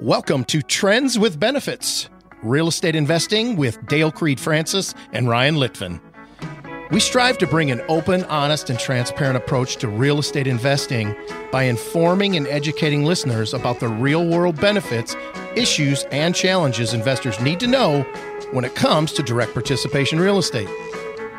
Welcome to Trends with Benefits Real Estate Investing with Dale Creed Francis and Ryan Litvin. We strive to bring an open, honest, and transparent approach to real estate investing by informing and educating listeners about the real world benefits, issues, and challenges investors need to know when it comes to direct participation real estate.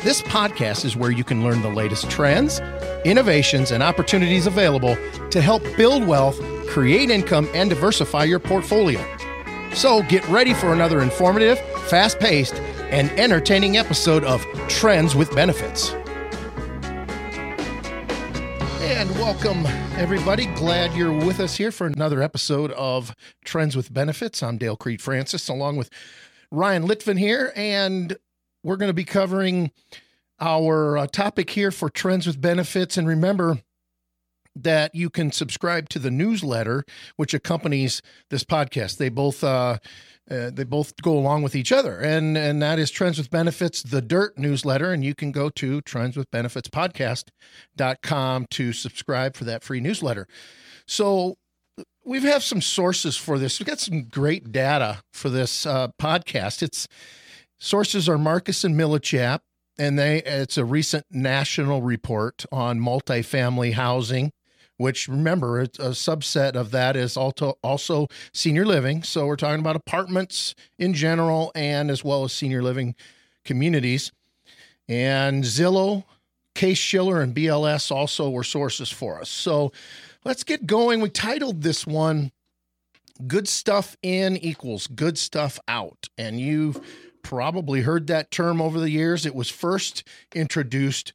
This podcast is where you can learn the latest trends, innovations, and opportunities available to help build wealth, create income, and diversify your portfolio. So get ready for another informative, fast paced, and entertaining episode of Trends with Benefits. And welcome, everybody. Glad you're with us here for another episode of Trends with Benefits. I'm Dale Creed Francis, along with Ryan Litvin here, and we're going to be covering our uh, topic here for Trends with Benefits. And remember, that you can subscribe to the newsletter which accompanies this podcast. They both uh, uh, they both go along with each other, and and that is Trends with Benefits, the Dirt newsletter, and you can go to Trends with Benefits podcast.com to subscribe for that free newsletter. So we have some sources for this. We've got some great data for this uh, podcast. It's sources are Marcus and Millichap, and they it's a recent national report on multifamily housing which remember a subset of that is also also senior living. So we're talking about apartments in general and as well as senior living communities. And Zillow, Case Shiller, and BLS also were sources for us. So let's get going. We titled this one Good Stuff In Equals Good Stuff Out. And you've probably heard that term over the years. It was first introduced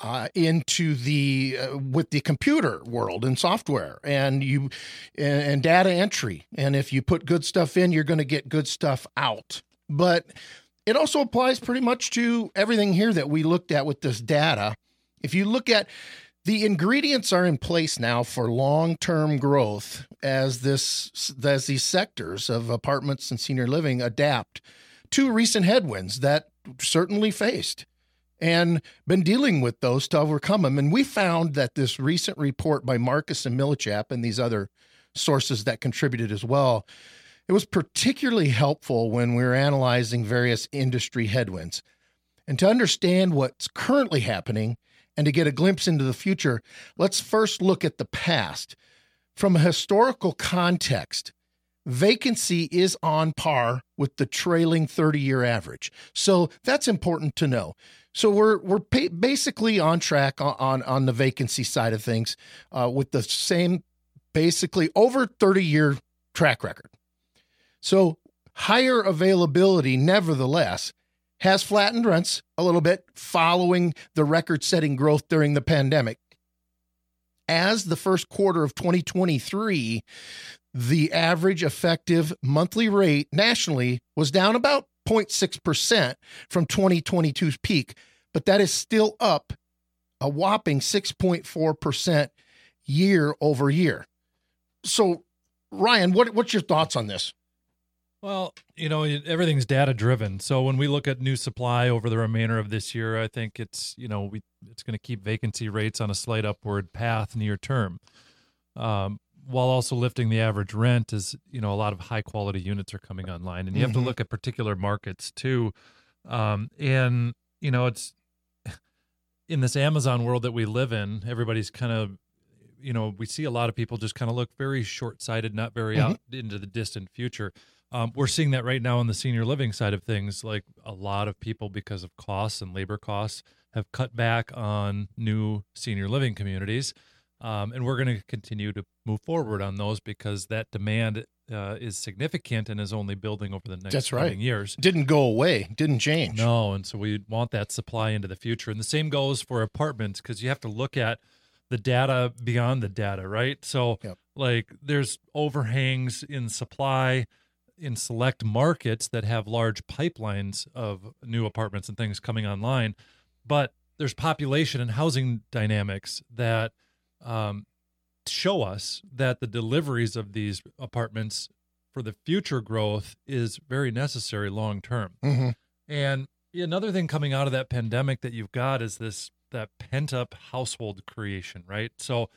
uh, into the uh, with the computer world and software and you and, and data entry. And if you put good stuff in you're going to get good stuff out. But it also applies pretty much to everything here that we looked at with this data. If you look at the ingredients are in place now for long-term growth as this as these sectors of apartments and senior living adapt to recent headwinds that certainly faced and been dealing with those to overcome them. And we found that this recent report by Marcus and Millichap and these other sources that contributed as well, it was particularly helpful when we were analyzing various industry headwinds. And to understand what's currently happening and to get a glimpse into the future, let's first look at the past. From a historical context, vacancy is on par with the trailing 30 year average. So that's important to know. So we're we're basically on track on, on, on the vacancy side of things uh, with the same basically over 30 year track record. So higher availability, nevertheless, has flattened rents a little bit following the record setting growth during the pandemic. As the first quarter of 2023, the average effective monthly rate nationally was down about 0.6% from 2022's peak, but that is still up a whopping 6.4% year over year. So, Ryan, what, what's your thoughts on this? Well, you know, everything's data driven. So when we look at new supply over the remainder of this year, I think it's, you know, we it's going to keep vacancy rates on a slight upward path near term. Um, while also lifting the average rent is you know a lot of high quality units are coming online and you have mm-hmm. to look at particular markets too um, and you know it's in this amazon world that we live in everybody's kind of you know we see a lot of people just kind of look very short-sighted not very mm-hmm. out into the distant future um, we're seeing that right now on the senior living side of things like a lot of people because of costs and labor costs have cut back on new senior living communities um, and we're going to continue to move forward on those because that demand uh, is significant and is only building over the next That's right. years. Didn't go away, didn't change. No, and so we want that supply into the future. And the same goes for apartments because you have to look at the data beyond the data, right? So, yep. like, there's overhangs in supply in select markets that have large pipelines of new apartments and things coming online, but there's population and housing dynamics that – um, show us that the deliveries of these apartments for the future growth is very necessary long term. Mm-hmm. And another thing coming out of that pandemic that you've got is this that pent up household creation, right? So,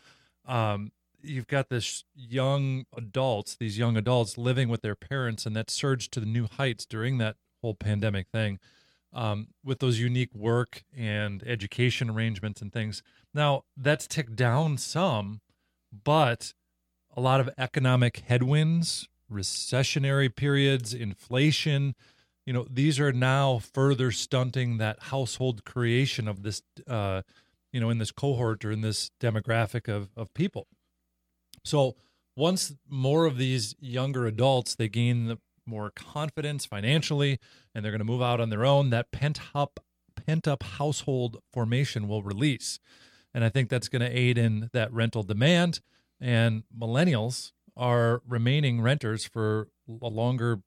um, you've got this young adults, these young adults living with their parents, and that surged to the new heights during that whole pandemic thing, um, with those unique work and education arrangements and things. Now that's ticked down some, but a lot of economic headwinds, recessionary periods, inflation. You know, these are now further stunting that household creation of this, uh, you know, in this cohort or in this demographic of of people. So once more of these younger adults they gain the more confidence financially and they're going to move out on their own, that pent up pent up household formation will release. And I think that's going to aid in that rental demand. And millennials are remaining renters for a longer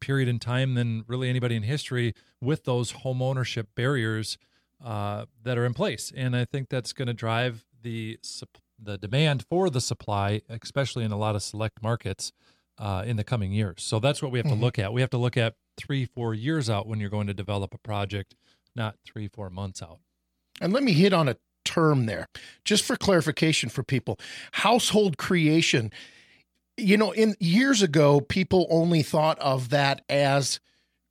period in time than really anybody in history with those home ownership barriers uh, that are in place. And I think that's going to drive the the demand for the supply, especially in a lot of select markets, uh, in the coming years. So that's what we have mm-hmm. to look at. We have to look at three, four years out when you're going to develop a project, not three, four months out. And let me hit on a term there, just for clarification for people. Household creation. You know, in years ago, people only thought of that as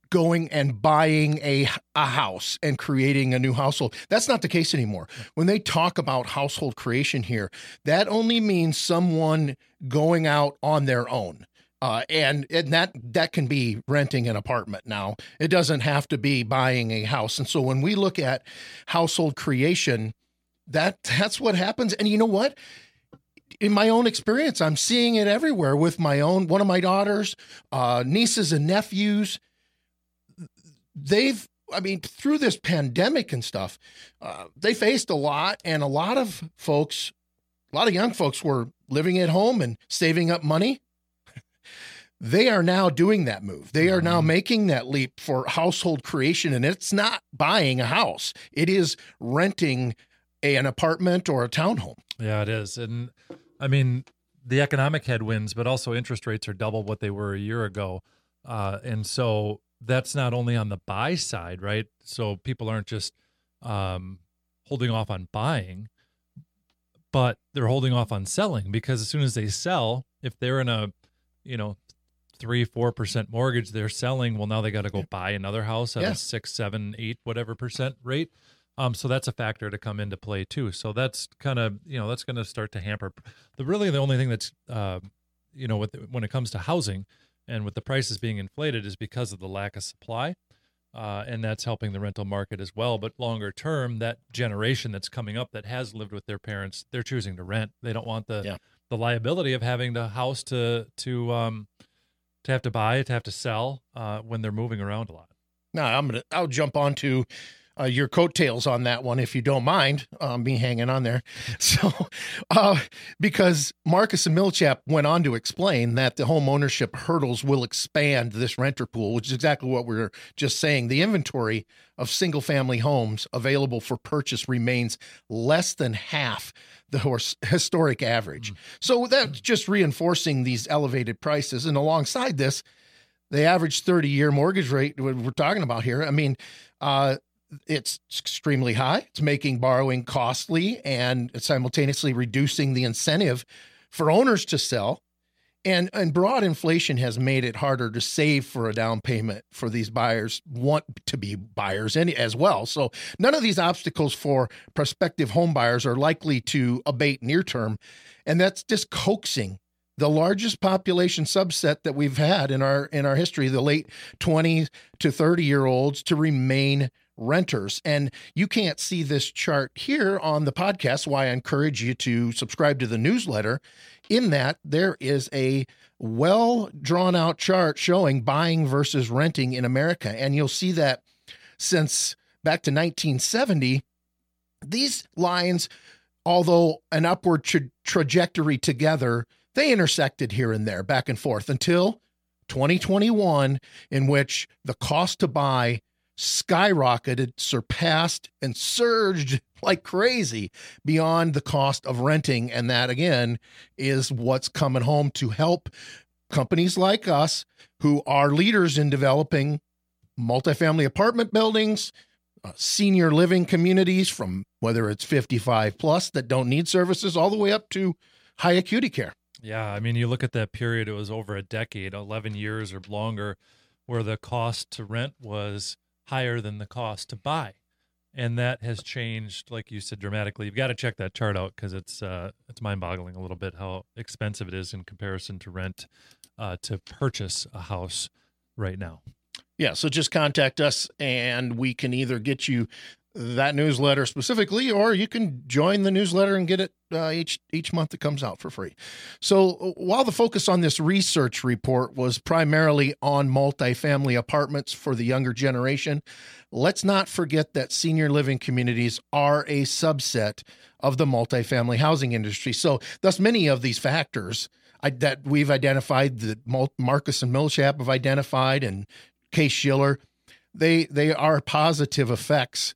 going and buying a, a house and creating a new household. That's not the case anymore. When they talk about household creation here, that only means someone going out on their own. Uh, and and that that can be renting an apartment now. It doesn't have to be buying a house. And so when we look at household creation, that that's what happens. And you know what? In my own experience, I'm seeing it everywhere with my own one of my daughters, uh, nieces and nephews they've I mean, through this pandemic and stuff, uh, they faced a lot, and a lot of folks, a lot of young folks were living at home and saving up money. They are now doing that move. They are now mm-hmm. making that leap for household creation, and it's not buying a house; it is renting a, an apartment or a townhome. Yeah, it is, and I mean the economic headwinds, but also interest rates are double what they were a year ago, uh, and so that's not only on the buy side, right? So people aren't just um, holding off on buying, but they're holding off on selling because as soon as they sell, if they're in a, you know, three, four percent mortgage, they're selling. Well, now they got to go buy another house at yeah. a six, seven, eight, whatever percent rate. Um, so that's a factor to come into play too. So that's kind of you know that's going to start to hamper. The really the only thing that's uh, you know with when it comes to housing and with the prices being inflated is because of the lack of supply. Uh, and that's helping the rental market as well. But longer term, that generation that's coming up that has lived with their parents, they're choosing to rent. They don't want the yeah. the liability of having the house to to um, to have to buy, to have to sell uh, when they're moving around a lot. Now I'm gonna I'll jump on to uh, your coattails on that one, if you don't mind um, me hanging on there. So, uh, because Marcus and Millichap went on to explain that the home ownership hurdles will expand this renter pool, which is exactly what we are just saying. The inventory of single family homes available for purchase remains less than half the historic average. Mm-hmm. So that's just reinforcing these elevated prices. And alongside this, the average 30 year mortgage rate we're talking about here, I mean, uh, it's extremely high. It's making borrowing costly and simultaneously reducing the incentive for owners to sell. And, and broad inflation has made it harder to save for a down payment for these buyers want to be buyers any, as well. So none of these obstacles for prospective home buyers are likely to abate near term. And that's just coaxing the largest population subset that we've had in our in our history, the late 20 to 30 year olds to remain renters. And you can't see this chart here on the podcast, why I encourage you to subscribe to the newsletter. In that, there is a well drawn out chart showing buying versus renting in America. And you'll see that since back to 1970, these lines, although an upward tra- trajectory together, they intersected here and there, back and forth until 2021, in which the cost to buy skyrocketed, surpassed, and surged like crazy beyond the cost of renting. And that, again, is what's coming home to help companies like us who are leaders in developing multifamily apartment buildings, uh, senior living communities from whether it's 55 plus that don't need services all the way up to high acuity care. Yeah, I mean, you look at that period; it was over a decade, eleven years or longer, where the cost to rent was higher than the cost to buy, and that has changed, like you said, dramatically. You've got to check that chart out because it's uh, it's mind-boggling a little bit how expensive it is in comparison to rent uh, to purchase a house right now. Yeah, so just contact us and we can either get you that newsletter specifically, or you can join the newsletter and get it uh, each each month. It comes out for free. So uh, while the focus on this research report was primarily on multifamily apartments for the younger generation, let's not forget that senior living communities are a subset of the multifamily housing industry. So thus many of these factors. I, that we've identified, that Marcus and Millichap have identified, and Case Shiller, they they are positive effects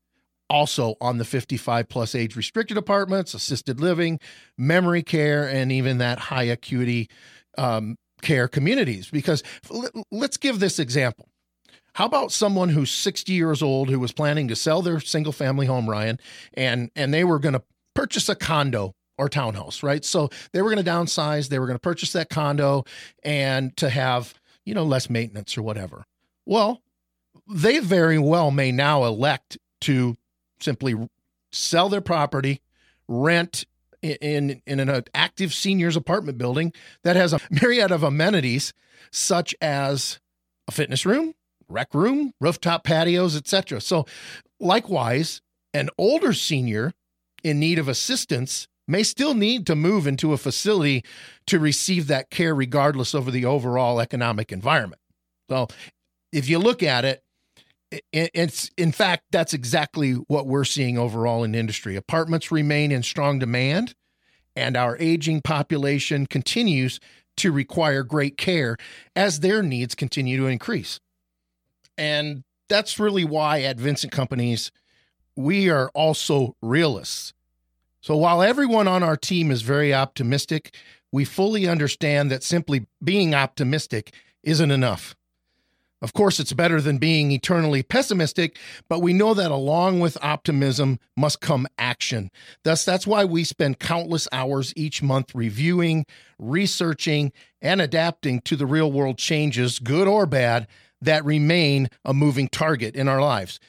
also on the 55 plus age restricted apartments, assisted living, memory care, and even that high acuity um, care communities. Because let's give this example. How about someone who's 60 years old who was planning to sell their single family home, Ryan, and and they were going to purchase a condo or townhouse, right? So they were going to downsize, they were going to purchase that condo and to have, you know, less maintenance or whatever. Well, they very well may now elect to simply sell their property, rent in in an active seniors apartment building that has a myriad of amenities such as a fitness room, rec room, rooftop patios, etc. So likewise, an older senior in need of assistance may still need to move into a facility to receive that care regardless of the overall economic environment. So if you look at it, it's in fact that's exactly what we're seeing overall in industry. Apartments remain in strong demand and our aging population continues to require great care as their needs continue to increase. And that's really why at vincent companies we are also realists. So while everyone on our team is very optimistic we fully understand that simply being optimistic isn't enough of course, it's better than being eternally pessimistic, but we know that along with optimism must come action. Thus, that's why we spend countless hours each month reviewing, researching, and adapting to the real world changes, good or bad, that remain a moving target in our lives.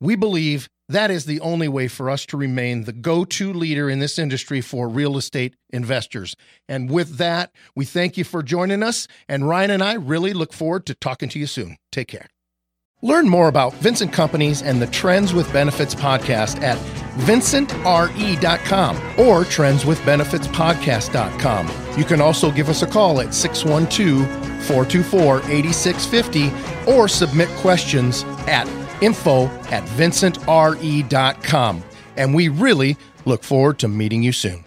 We believe that is the only way for us to remain the go to leader in this industry for real estate investors. And with that, we thank you for joining us. And Ryan and I really look forward to talking to you soon. Take care. Learn more about Vincent Companies and the Trends with Benefits podcast at vincentre.com or trendswithbenefitspodcast.com. You can also give us a call at 612 424 8650 or submit questions at info at vincentre.com. And we really look forward to meeting you soon.